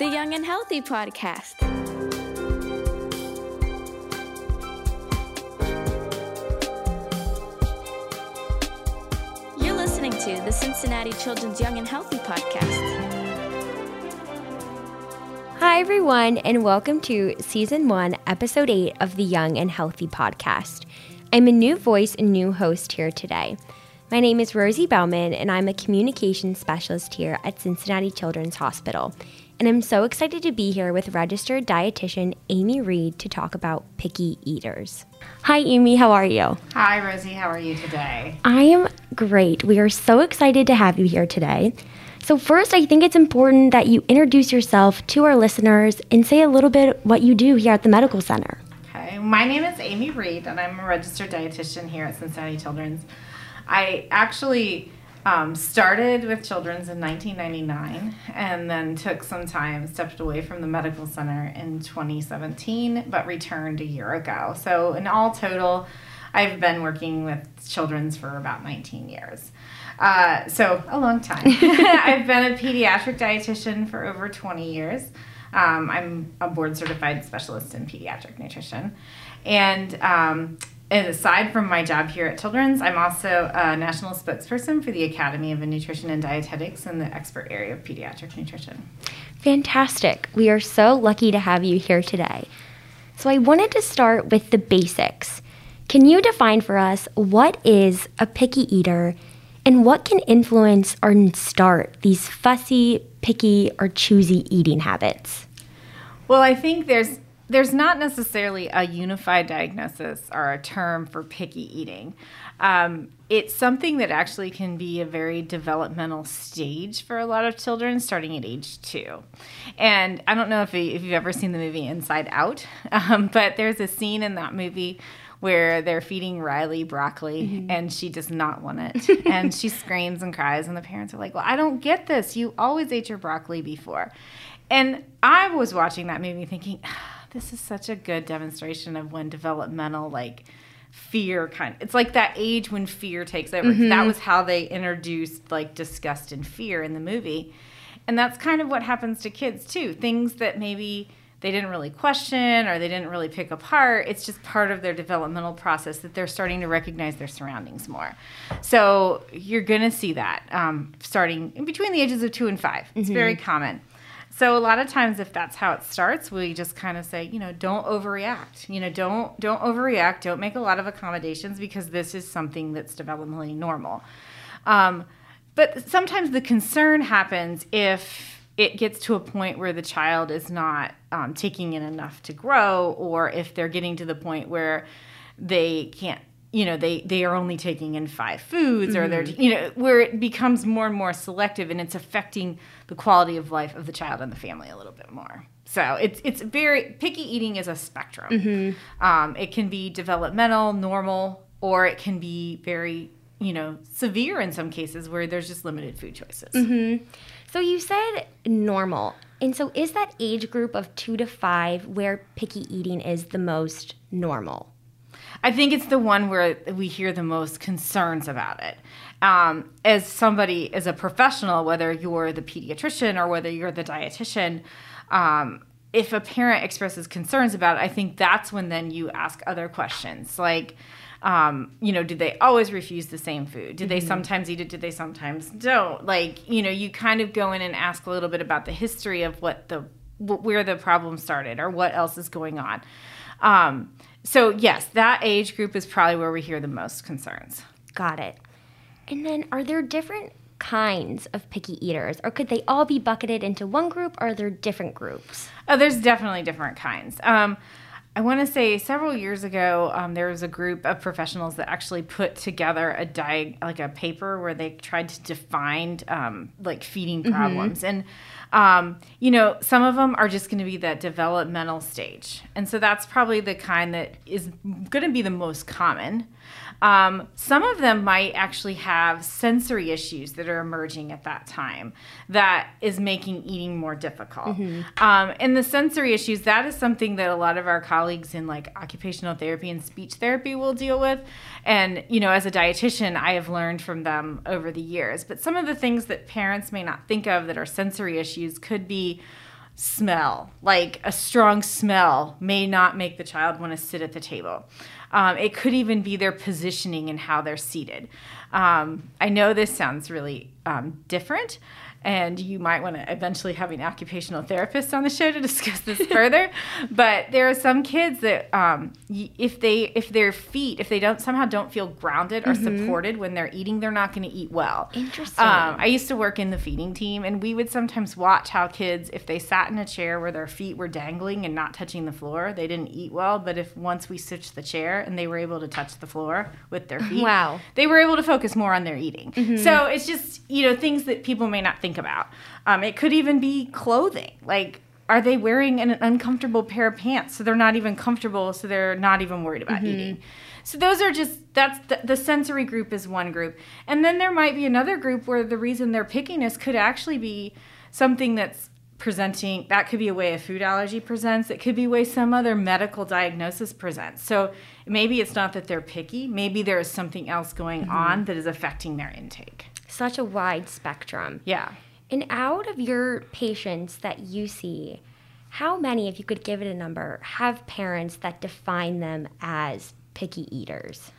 the Young and Healthy podcast. You're listening to the Cincinnati Children's Young and Healthy podcast. Hi, everyone, and welcome to Season 1, Episode 8 of the Young and Healthy podcast. I'm a new voice and new host here today. My name is Rosie Bauman, and I'm a communications specialist here at Cincinnati Children's Hospital. And I'm so excited to be here with registered dietitian Amy Reed to talk about picky eaters. Hi, Amy, how are you? Hi, Rosie, how are you today? I am great. We are so excited to have you here today. So, first, I think it's important that you introduce yourself to our listeners and say a little bit what you do here at the medical center. Okay, my name is Amy Reed, and I'm a registered dietitian here at Cincinnati Children's. I actually um, started with Children's in 1999 and then took some time, stepped away from the medical center in 2017, but returned a year ago. So, in all total, I've been working with Children's for about 19 years. Uh, so, a long time. I've been a pediatric dietitian for over 20 years. Um, I'm a board certified specialist in pediatric nutrition. And um, and aside from my job here at Children's, I'm also a national spokesperson for the Academy of Nutrition and Dietetics in the expert area of pediatric nutrition. Fantastic. We are so lucky to have you here today. So, I wanted to start with the basics. Can you define for us what is a picky eater and what can influence or start these fussy, picky, or choosy eating habits? Well, I think there's there's not necessarily a unified diagnosis or a term for picky eating. Um, it's something that actually can be a very developmental stage for a lot of children starting at age two. And I don't know if, if you've ever seen the movie Inside Out, um, but there's a scene in that movie where they're feeding Riley broccoli mm-hmm. and she does not want it. and she screams and cries, and the parents are like, Well, I don't get this. You always ate your broccoli before. And I was watching that movie thinking, ah, this is such a good demonstration of when developmental like fear kind of, it's like that age when fear takes over. Mm-hmm. that was how they introduced like disgust and fear in the movie. And that's kind of what happens to kids too. Things that maybe they didn't really question or they didn't really pick apart it's just part of their developmental process that they're starting to recognize their surroundings more. So you're going to see that um, starting in between the ages of two and 5 it's mm-hmm. very common so a lot of times if that's how it starts, we just kind of say, you know, don't overreact. You know, don't don't overreact, don't make a lot of accommodations because this is something that's developmentally normal. Um, but sometimes the concern happens if it gets to a point where the child is not um, taking in enough to grow, or if they're getting to the point where they can't you know they they are only taking in five foods mm-hmm. or they're mm-hmm. you know where it becomes more and more selective and it's affecting the quality of life of the child and the family a little bit more so it's it's very picky eating is a spectrum mm-hmm. um, it can be developmental normal or it can be very you know severe in some cases where there's just limited food choices mm-hmm. so you said normal and so is that age group of two to five where picky eating is the most normal I think it's the one where we hear the most concerns about it. Um, as somebody, as a professional, whether you're the pediatrician or whether you're the dietitian, um, if a parent expresses concerns about it, I think that's when then you ask other questions like, um, you know, did they always refuse the same food? Did mm-hmm. they sometimes eat it? Did they sometimes don't? Like, you know, you kind of go in and ask a little bit about the history of what the where the problem started or what else is going on. Um, so, yes, that age group is probably where we hear the most concerns. Got it. And then, are there different kinds of picky eaters, or could they all be bucketed into one group, or are there different groups? Oh, there's definitely different kinds. Um, I want to say several years ago, um, there was a group of professionals that actually put together a diag- like a paper where they tried to define um, like feeding mm-hmm. problems, mm-hmm. and um, you know, some of them are just going to be that developmental stage, and so that's probably the kind that is going to be the most common. Um, some of them might actually have sensory issues that are emerging at that time that is making eating more difficult. Mm-hmm. Um, and the sensory issues, that is something that a lot of our colleagues in like occupational therapy and speech therapy will deal with. And, you know, as a dietitian, I have learned from them over the years. But some of the things that parents may not think of that are sensory issues could be smell, like a strong smell, may not make the child want to sit at the table. Um, it could even be their positioning and how they're seated. Um, I know this sounds really um, different, and you might want to eventually have an occupational therapist on the show to discuss this further. But there are some kids that, um, if they if their feet if they don't somehow don't feel grounded or mm-hmm. supported when they're eating, they're not going to eat well. Interesting. Um, I used to work in the feeding team, and we would sometimes watch how kids, if they sat in a chair where their feet were dangling and not touching the floor, they didn't eat well. But if once we switched the chair and they were able to touch the floor with their feet, wow, they were able to focus more on their eating. Mm-hmm. So it's just you know things that people may not think think about. Um, it could even be clothing. Like, are they wearing an uncomfortable pair of pants so they're not even comfortable, so they're not even worried about mm-hmm. eating? So those are just that's the, the, sensory group is one group, and then there might be another group where the reason they're pickiness could actually be something that's presenting that could be a way a food allergy presents it could be a way some other medical diagnosis presents so maybe it's not that they're picky maybe there is something else going mm-hmm. on that is affecting their intake such a wide spectrum. Yeah. And out of your patients that you see, how many, if you could give it a number, have parents that define them as picky eaters?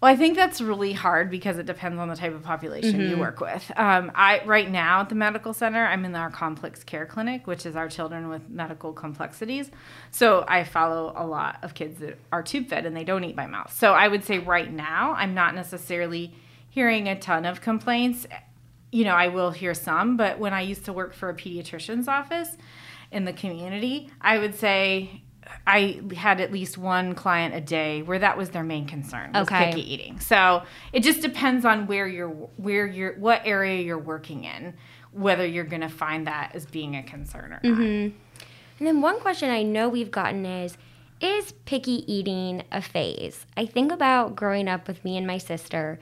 Well, I think that's really hard because it depends on the type of population mm-hmm. you work with. Um, I right now at the medical center, I'm in our complex care clinic, which is our children with medical complexities. So I follow a lot of kids that are tube fed and they don't eat by mouth. So I would say right now, I'm not necessarily hearing a ton of complaints. You know, I will hear some, but when I used to work for a pediatrician's office in the community, I would say I had at least one client a day where that was their main concern was okay. picky eating. So it just depends on where you're where you're what area you're working in, whether you're going to find that as being a concern or not. Mm-hmm. And then one question I know we've gotten is is picky eating a phase? I think about growing up with me and my sister.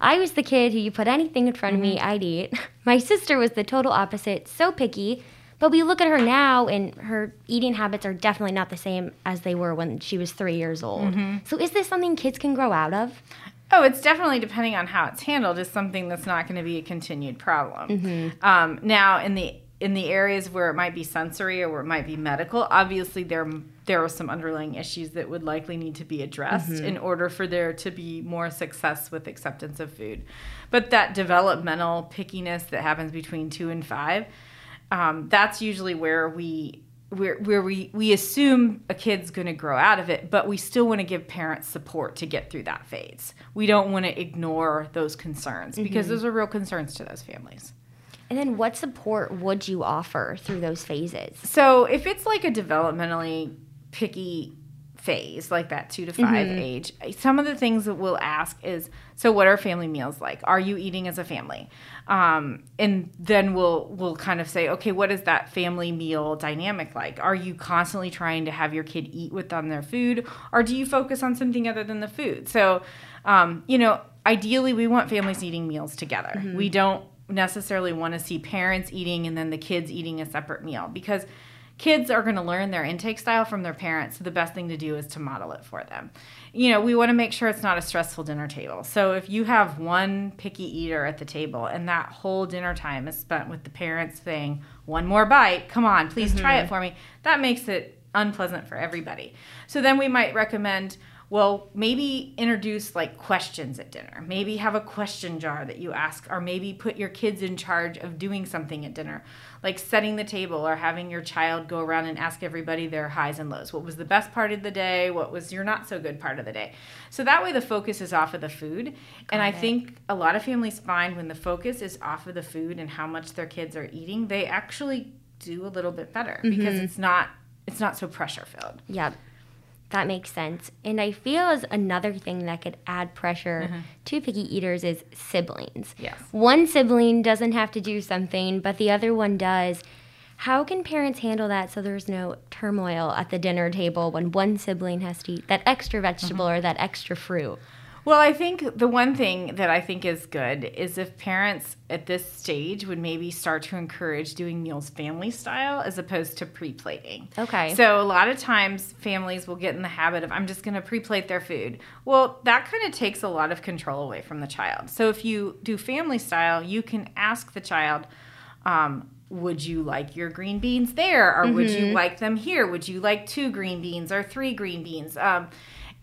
I was the kid who you put anything in front of me, mm-hmm. I'd eat. My sister was the total opposite, so picky. But we look at her now, and her eating habits are definitely not the same as they were when she was three years old. Mm-hmm. So, is this something kids can grow out of? Oh, it's definitely depending on how it's handled. Is something that's not going to be a continued problem. Mm-hmm. Um, now, in the in the areas where it might be sensory or where it might be medical, obviously there there are some underlying issues that would likely need to be addressed mm-hmm. in order for there to be more success with acceptance of food. But that developmental pickiness that happens between two and five, um, that's usually where we where, where we, we assume a kid's going to grow out of it, but we still want to give parents support to get through that phase. We don't want to ignore those concerns because mm-hmm. those are real concerns to those families. And then what support would you offer through those phases? So, if it's like a developmentally picky phase, like that two to 5 mm-hmm. age, some of the things that we'll ask is so what are family meals like? Are you eating as a family? Um, and then we'll we'll kind of say, okay, what is that family meal dynamic like? Are you constantly trying to have your kid eat with on their food, or do you focus on something other than the food? So, um, you know, ideally, we want families eating meals together. Mm-hmm. We don't necessarily want to see parents eating and then the kids eating a separate meal because kids are going to learn their intake style from their parents. So the best thing to do is to model it for them. You know, we want to make sure it's not a stressful dinner table. So if you have one picky eater at the table and that whole dinner time is spent with the parents saying, one more bite, come on, please mm-hmm. try it for me, that makes it unpleasant for everybody. So then we might recommend well, maybe introduce like questions at dinner. Maybe have a question jar that you ask, or maybe put your kids in charge of doing something at dinner, like setting the table or having your child go around and ask everybody their highs and lows. What was the best part of the day? What was your not so good part of the day? So that way the focus is off of the food. Got and I it. think a lot of families find when the focus is off of the food and how much their kids are eating, they actually do a little bit better mm-hmm. because it's not it's not so pressure filled. Yeah. That makes sense. And I feel as another thing that could add pressure mm-hmm. to picky eaters is siblings. Yes. One sibling doesn't have to do something, but the other one does. How can parents handle that so there's no turmoil at the dinner table when one sibling has to eat that extra vegetable mm-hmm. or that extra fruit? Well, I think the one thing that I think is good is if parents at this stage would maybe start to encourage doing meals family style as opposed to pre plating. Okay. So a lot of times families will get in the habit of, I'm just going to pre plate their food. Well, that kind of takes a lot of control away from the child. So if you do family style, you can ask the child, um, would you like your green beans there or would you like them here would you like two green beans or three green beans um,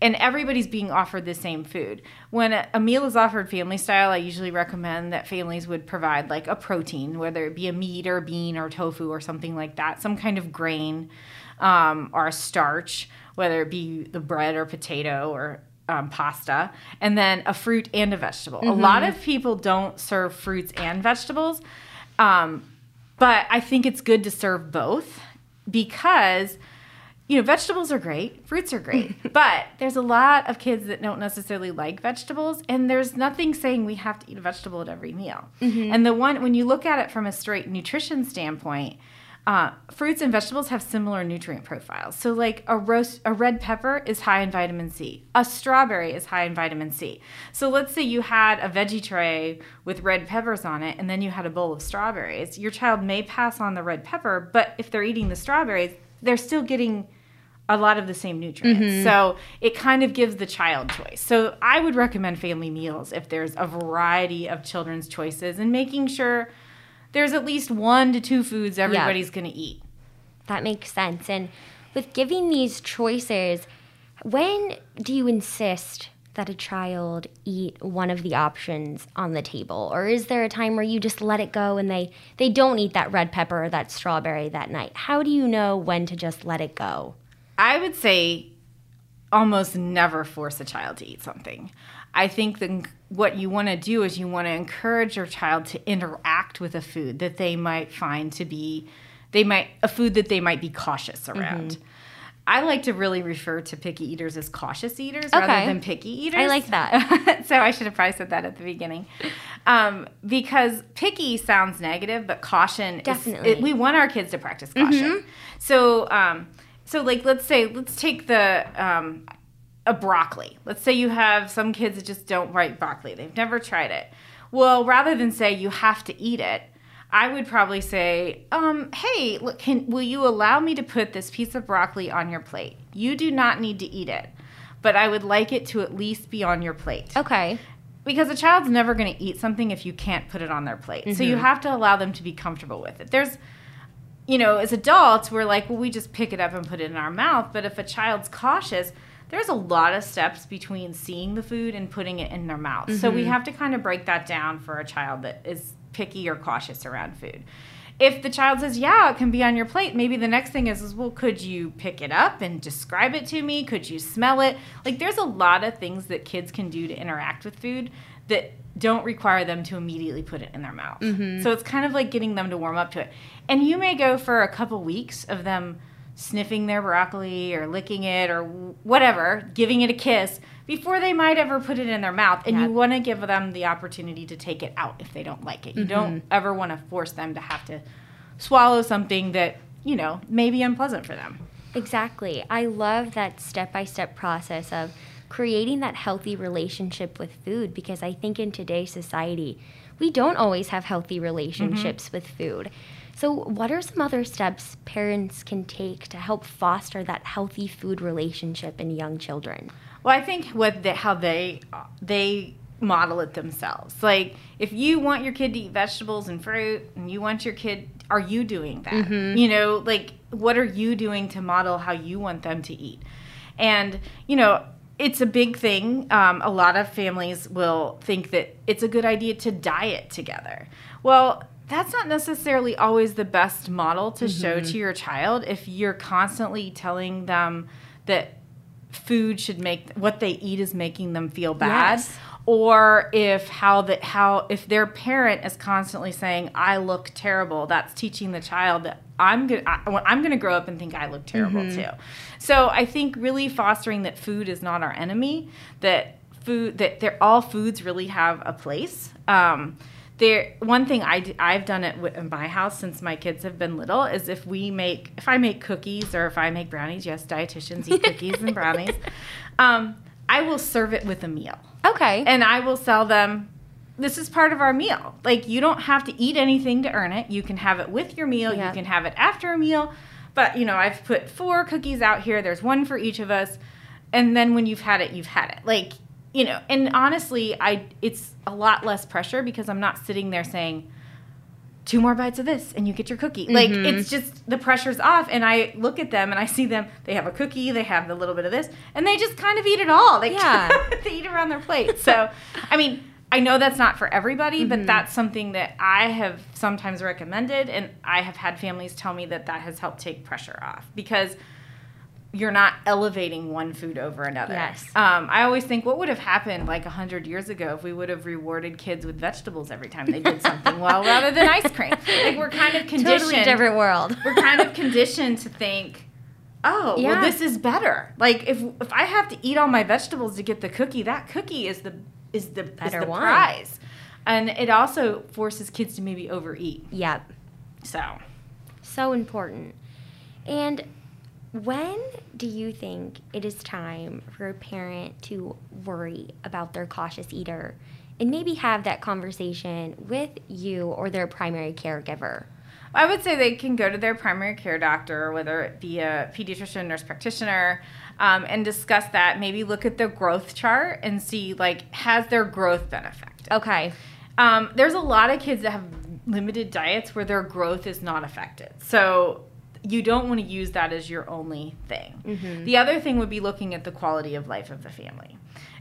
and everybody's being offered the same food when a, meal is offered family style i usually recommend that families would provide like a protein whether it be a meat or a bean or tofu or something like that some kind of grain um, or a starch whether it be the bread or potato or um, pasta, and then a fruit and a vegetable. A lot of people don't serve fruits and vegetables, um, but I think it's good to serve both because you know vegetables are great, fruits are great, but there's a lot of kids that don't necessarily like vegetables, and there's nothing saying we have to eat a vegetable at every meal. And the one when you look at it from a straight nutrition standpoint uh, fruits and vegetables have similar nutrient profiles. So, like a roast, a red pepper is high in vitamin C. A strawberry is high in vitamin C. So, let's say you had a veggie tray with red peppers on it, and then you had a bowl of strawberries. Your child may pass on the red pepper, but if they're eating the strawberries, they're still getting a lot of the same nutrients. Mm-hmm. So it kind of gives the child choice. So I would recommend family meals if there's a variety of children's choices and making sure there's at least one to two foods everybody's going to eat. That makes sense. And with giving these choices, when do you insist that a child eat one of the options on the table? Or is there a time where you just let it go and they, they don't eat that red pepper or that strawberry that night? How do you know when to just let it go? I would say almost never force a child to eat something. I think that what you want to do is you want to encourage your child to interact with a food that they might find to be they might a food that they might be cautious around. Mm-hmm. I like to really refer to picky eaters as cautious eaters Okay. rather than picky eaters. I like that. so I should have probably said that at the beginning, um, because picky sounds negative, but caution. is- Definitely. it- we want our kids to practice caution. So, um, so like, let's say, let's take the um, a broccoli. Let's say you have some kids that just don't like broccoli. They've never tried it. Well, rather than say you have to eat it, I would probably say, um, "Hey, look, can, will you allow me to put this piece of broccoli on your plate? You do not need to eat it, but I would like it to at least be on your plate." Okay. because a child's never going to eat something if you can't put it on their plate. So you have to allow them to be comfortable with it. There's you know, as adults, we're like, well, we just pick it up and put it in our mouth. But if a child's cautious, there's a lot of steps between seeing the food and putting it in their mouth. So we have to kind of break that down for a child that is picky or cautious around food. If the child says, "Yeah, it can be on your plate," maybe the next thing is, is "Well, could you pick it up and describe it to me? Could you smell it?" Like, there's a lot of things that kids can do to interact with food that don't require them to immediately put it in their mouth. Mm-hmm. So it's kind of like getting them to warm up to it. And you may go for a couple weeks of them sniffing their broccoli or licking it or whatever, giving it a kiss before they might ever put it in their mouth. And Yeah. you want to give them the opportunity to take it out if they don't like it. You don't mm-hmm. ever want to force them to have to swallow something that, you know, may be unpleasant for them. Exactly. I love that step by step process of creating that healthy relationship with food because I think in today's society, we don't always have healthy mm-hmm. relationships with food. So, what are some other steps parents can take to help foster that healthy food relationship in young children? Well, I think what the, how they they model it themselves. Like if you want your kid to eat vegetables and fruit, and you want your kid, are you doing that? You know, like what are you doing to model how you want them to eat? And you know, it's a big thing. Um, a lot of families will think that it's a good idea to diet together. Well. That's not necessarily always the best model to show to your child if you're constantly telling them that food should make what they eat is making them feel bad. Yes. or if how that how if their parent is constantly saying i look terrible that's teaching the child that i'm gonna i'm gonna grow up and think i look terrible too. So i think really fostering that food is not our enemy that food that they're all foods really have a place. Um, there one thing I, i've done it in my house since my kids have been little is if we make if I make cookies or if I make brownies yes dietitians eat cookies and brownies um, I will serve it with a meal Okay. and I will sell them. This is part of our meal. Like you don't have to eat anything to earn it. You can have it with your meal. Yeah. You can have it after a meal. But you know, I've put four cookies out here. There's one for each of us, and then when you've had it, you've had it. Like you know, and honestly, I it's a lot less pressure because I'm not sitting there saying, two more bites of this and you get your cookie. Like mm-hmm. it's just the pressure's off and I look at them and I see them they have a cookie, they have the little bit of this and they just kind of eat it all. They Yeah. they eat around their plate. So, I mean, I know that's not for everybody, but mm-hmm. that's something that I have sometimes recommended and I have had families tell me that that has helped take pressure off because you're not elevating one food over another. Yes. Um, I always think what would have happened like 100 years ago if we would have rewarded kids with vegetables every time they did something well rather than ice cream. Like we're kind of conditioned. Totally different world. We're kind of conditioned to think, oh, Yeah. well, this is better. Like if if I have to eat all my vegetables to get the cookie, that cookie is the is the Better is the one. prize. And it also forces kids to maybe overeat. Yep. So So important. And when do you think it is time for a parent to worry about their cautious eater and maybe have that conversation with you or their primary caregiver? I would say they can go to their primary care doctor, whether it be a pediatrician, nurse practitioner, um, and discuss that. Maybe look at the growth chart and see like has their growth been affected. Okay. Um, there's a lot of kids that have limited diets where their growth is not affected. So you don't want to use that as your only thing. The other thing would be looking at the quality of life of the family.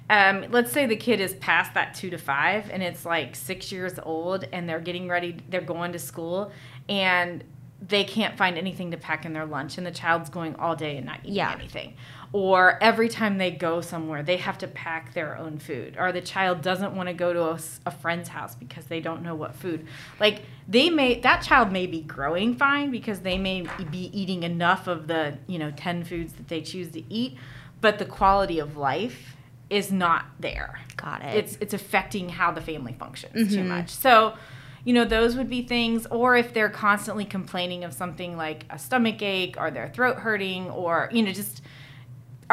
Um, let's say the kid is past that two to five and it's like six years old and they're getting ready, they're going to school and they can't find anything to pack in their lunch and the child's going all day and not eating Yeah. anything or every time they go somewhere they have to pack their own food or the child doesn't want to go to a friend's house because they don't know what food like they may that child may be growing fine because they may be eating enough of the you know 10 foods that they choose to eat but the quality of life is not there Got it. it's it's affecting how the family functions too mm-hmm. much. So, you know, those would be things or if they're constantly complaining of something like a stomach ache or their throat hurting or, you know, just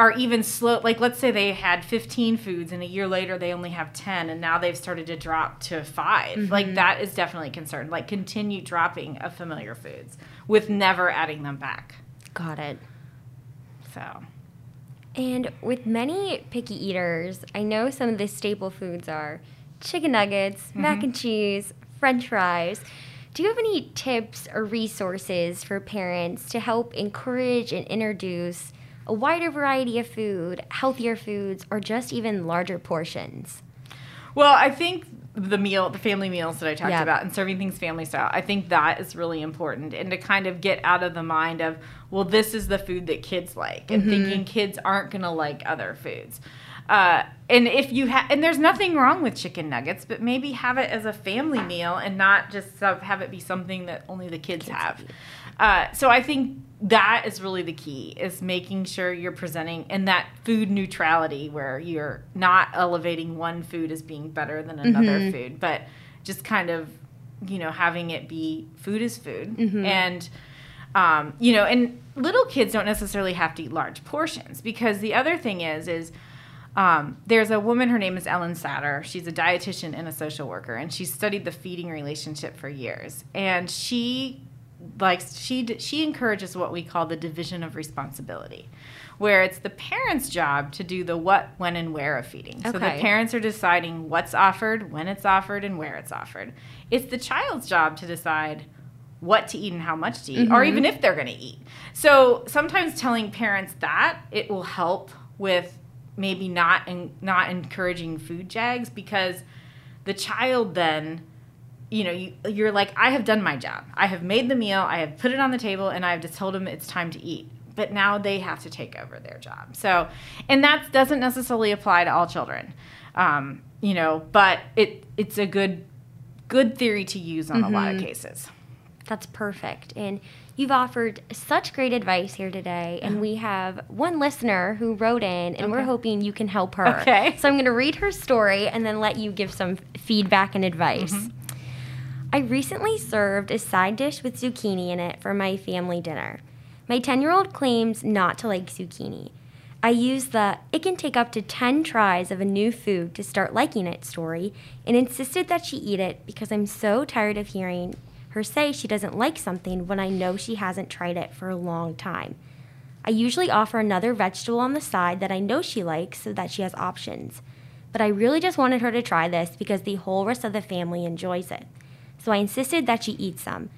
are even slow like let's say they had 15 foods and a year later they only have 10 and now they've started to drop to 5 mm-hmm. like that is definitely a concern. Like continue dropping of familiar foods with never adding them back. Got it. so. And with many picky eaters, I know some of the staple foods are chicken nuggets, mm-hmm. mac and cheese, french fries. Do you have any tips or resources for parents to help encourage and introduce a wider variety of food, healthier foods, or just even larger portions? Well, I think the meal, the family meals that I talked Yeah. about, and serving things family style, I think that is really important. And to kind of get out of the mind of, well, this is the food that kids like, and thinking kids aren't going to like other foods. Uh, and if you have, and there's nothing wrong with chicken nuggets, but maybe have it as a family meal and not just have have it be something that only the kids, have. Uh, so I think that is really the key is making sure you're presenting in that food neutrality where you're not elevating one food as being better than another food, but just kind of you know having it be food is food. And um, you know and little kids don't necessarily have to eat large portions because the other thing is is um, there's a woman her name is Ellyn Satter. She's a dietitian and a social worker and she studied the feeding relationship for years. And she likes she she encourages what we call the division of responsibility where it's the parents job to do the what when and where of feeding. Okay. so the parents are deciding what's offered when it's offered and where it's offered. It's the child's job to decide what to eat and how much to eat or mm-hmm. even if they're going to eat. So sometimes telling parents that it will help with maybe not and not encouraging food jags because the child then you know you, you're like i have done my job i have made the meal i have put it on the table and i've just told them it's time to eat but now they have to take over their job so and that doesn't necessarily apply to all children um, you know but it it's a good good theory to use on a lot of cases That's perfect. And you've offered such great advice here today. And we have one listener who wrote in, and we're hoping you can help her. Okay. So I'm going to read her story and then let you give some feedback and advice. I recently served a side dish with zucchini in it for my family dinner. My 10 year old claims not to like zucchini. I used the it can take up to 10 tries of a new food to start liking it story and insisted that she eat it because I'm so tired of hearing her say she doesn't like something when I know she hasn't tried it for a long time. I usually offer another vegetable on the side that I know she likes so that she has options. But I really just wanted her to try this because the whole rest of the family enjoys it. So I insisted that she eat some.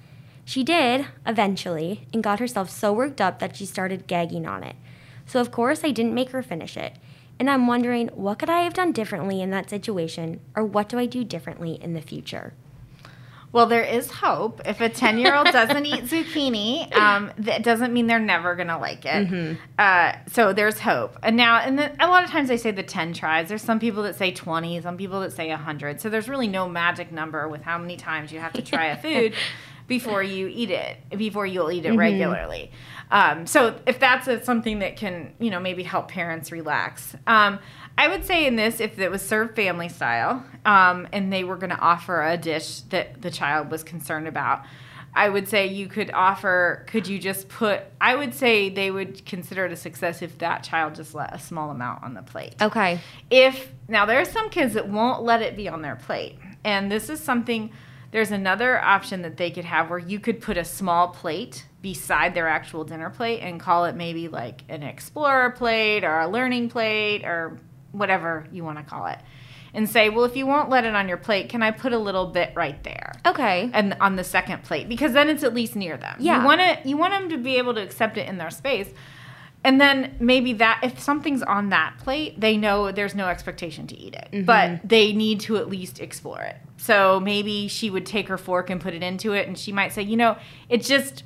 She did, eventually, and got herself so worked up that she started gagging on it. So, of course, I didn't make her finish it. And I'm wondering, what could I have done differently in that situation, or what do I do differently in the future? Well, there is hope. If a 10 year old doesn't eat zucchini, um, that doesn't mean they're never going to like it. Mm-hmm. Uh, so there's hope. And now, and then a lot of times they say the 10 tries. There's some people that say 20, some people that say 100. So there's really no magic number with how many times you have to try a food before you eat it, before you'll eat it Mm-hmm. regularly. Um, so if that's a, something that can, you know, maybe help parents relax. Um, I would say in this, if it was served family style, um, and they were going to offer a dish that the child was concerned about, I would say you could offer. Could you just put? I would say they would consider it a success if that child just let a small amount on the plate. Okay. If now there are some kids that won't let it be on their plate, and this is something. There's another option that they could have where you could put a small plate beside their actual dinner plate and call it maybe like an explorer plate or a learning plate or whatever you want to call it. And say, well, if you won't let it on your plate, can I put a little bit right there? Okay. and on the second plate because then it's at least near them. Yeah. You want to you want them to be able to accept it in their space. And then maybe that if something's on that plate, they know there's no expectation to eat it. Mm-hmm. But they need to at least explore it. So maybe she would take her fork and put it into it and she might say, "You know, it just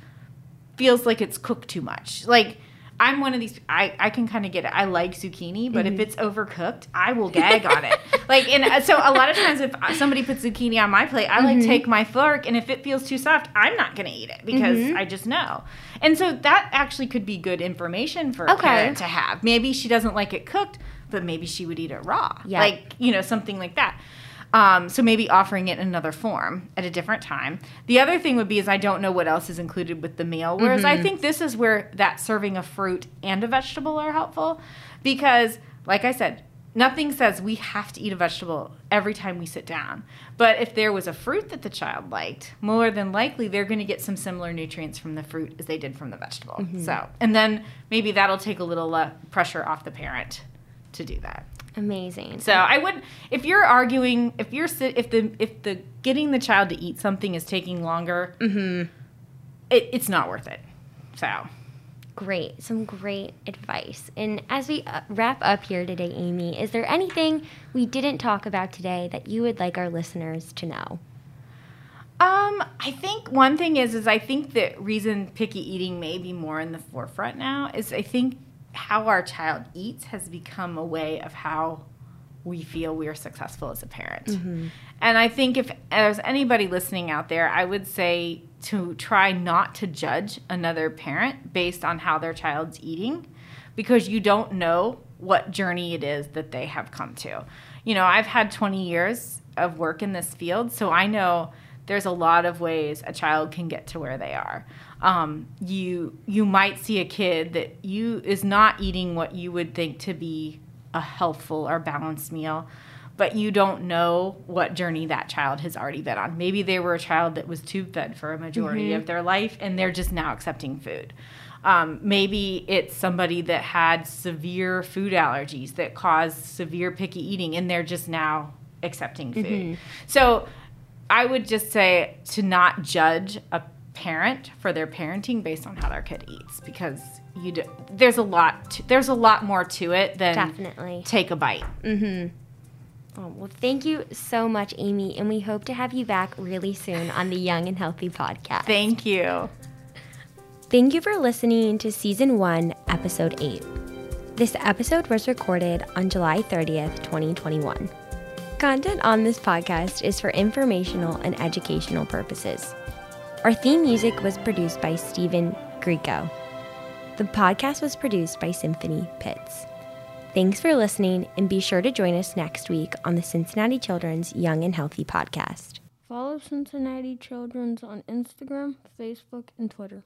feels like it's cooked too much." Like I'm one of these. I, I can kind of get it. I like zucchini, but if mm-hmm. it's overcooked, I will gag on it. Like, and uh, so a lot of times, if uh, somebody puts zucchini on my plate, I like mm-hmm. take my fork, and if it feels too soft, I'm not going to eat it because mm-hmm. I just know. And so that actually could be good information for a Okay. parent to have. Maybe she doesn't like it cooked, but maybe she would eat it raw. Yeah. Like you know something like that. Um, so maybe offering it in another form at a different time. The other thing would be is I don't know what else is included with the meal. Whereas I think this is where that serving of fruit and a vegetable are helpful because, like I said, nothing says we have to eat a vegetable every time we sit down. But if there was a fruit that the child liked, more than likely they're going to get some similar nutrients from the fruit as they did from the vegetable. So, and then maybe that'll take a little uh, pressure off the parent to do that. Amazing. So I would, if you're arguing, if you're if the if the getting the child to eat something is taking longer, it, it's not worth it. So Great. Some great advice. And as we uh, wrap up here today, Amy, is there anything we didn't talk about today that you would like our listeners to know? Um, I think one thing is is I think the reason picky eating may be more in the forefront now is I think how our child eats has become a way of how we feel we are successful as a parent. Mm-hmm. And I think if there's anybody listening out there, I would say to try not to judge another parent based on how their child's eating because you don't know what journey it is that they have come to. You know, I've had 20 years of work in this field, so I know there's a lot of ways a child can get to where they are. Um, you you might see a kid that you is not eating what you would think to be a healthful or balanced meal, but you don't know what journey that child has already been on. Maybe they were a child that was tube fed for a majority of their life, and they're just now accepting food. Um, maybe it's somebody that had severe food allergies that caused severe picky eating, and they're just now accepting food. So I would just say to not judge a parent for their parenting based on how their kid eats because you do, there's a lot to, there's a lot more to it than Definitely. take a bite. Mm-hmm. Oh, well, thank you so much, Amy, and we hope to have you back really soon on the Young and Healthy podcast. Thank you. Thank you for listening to Season 1, Episode 8. This episode was recorded on July 30th, 2021. Content on this podcast is for informational and educational purposes. Our theme music was produced by Stephen Greco. The podcast was produced by Symphony Pitts. Thanks for listening, and be sure to join us next week on the Cincinnati Children's Young and Healthy podcast. Follow Cincinnati Children's on Instagram, Facebook, and Twitter.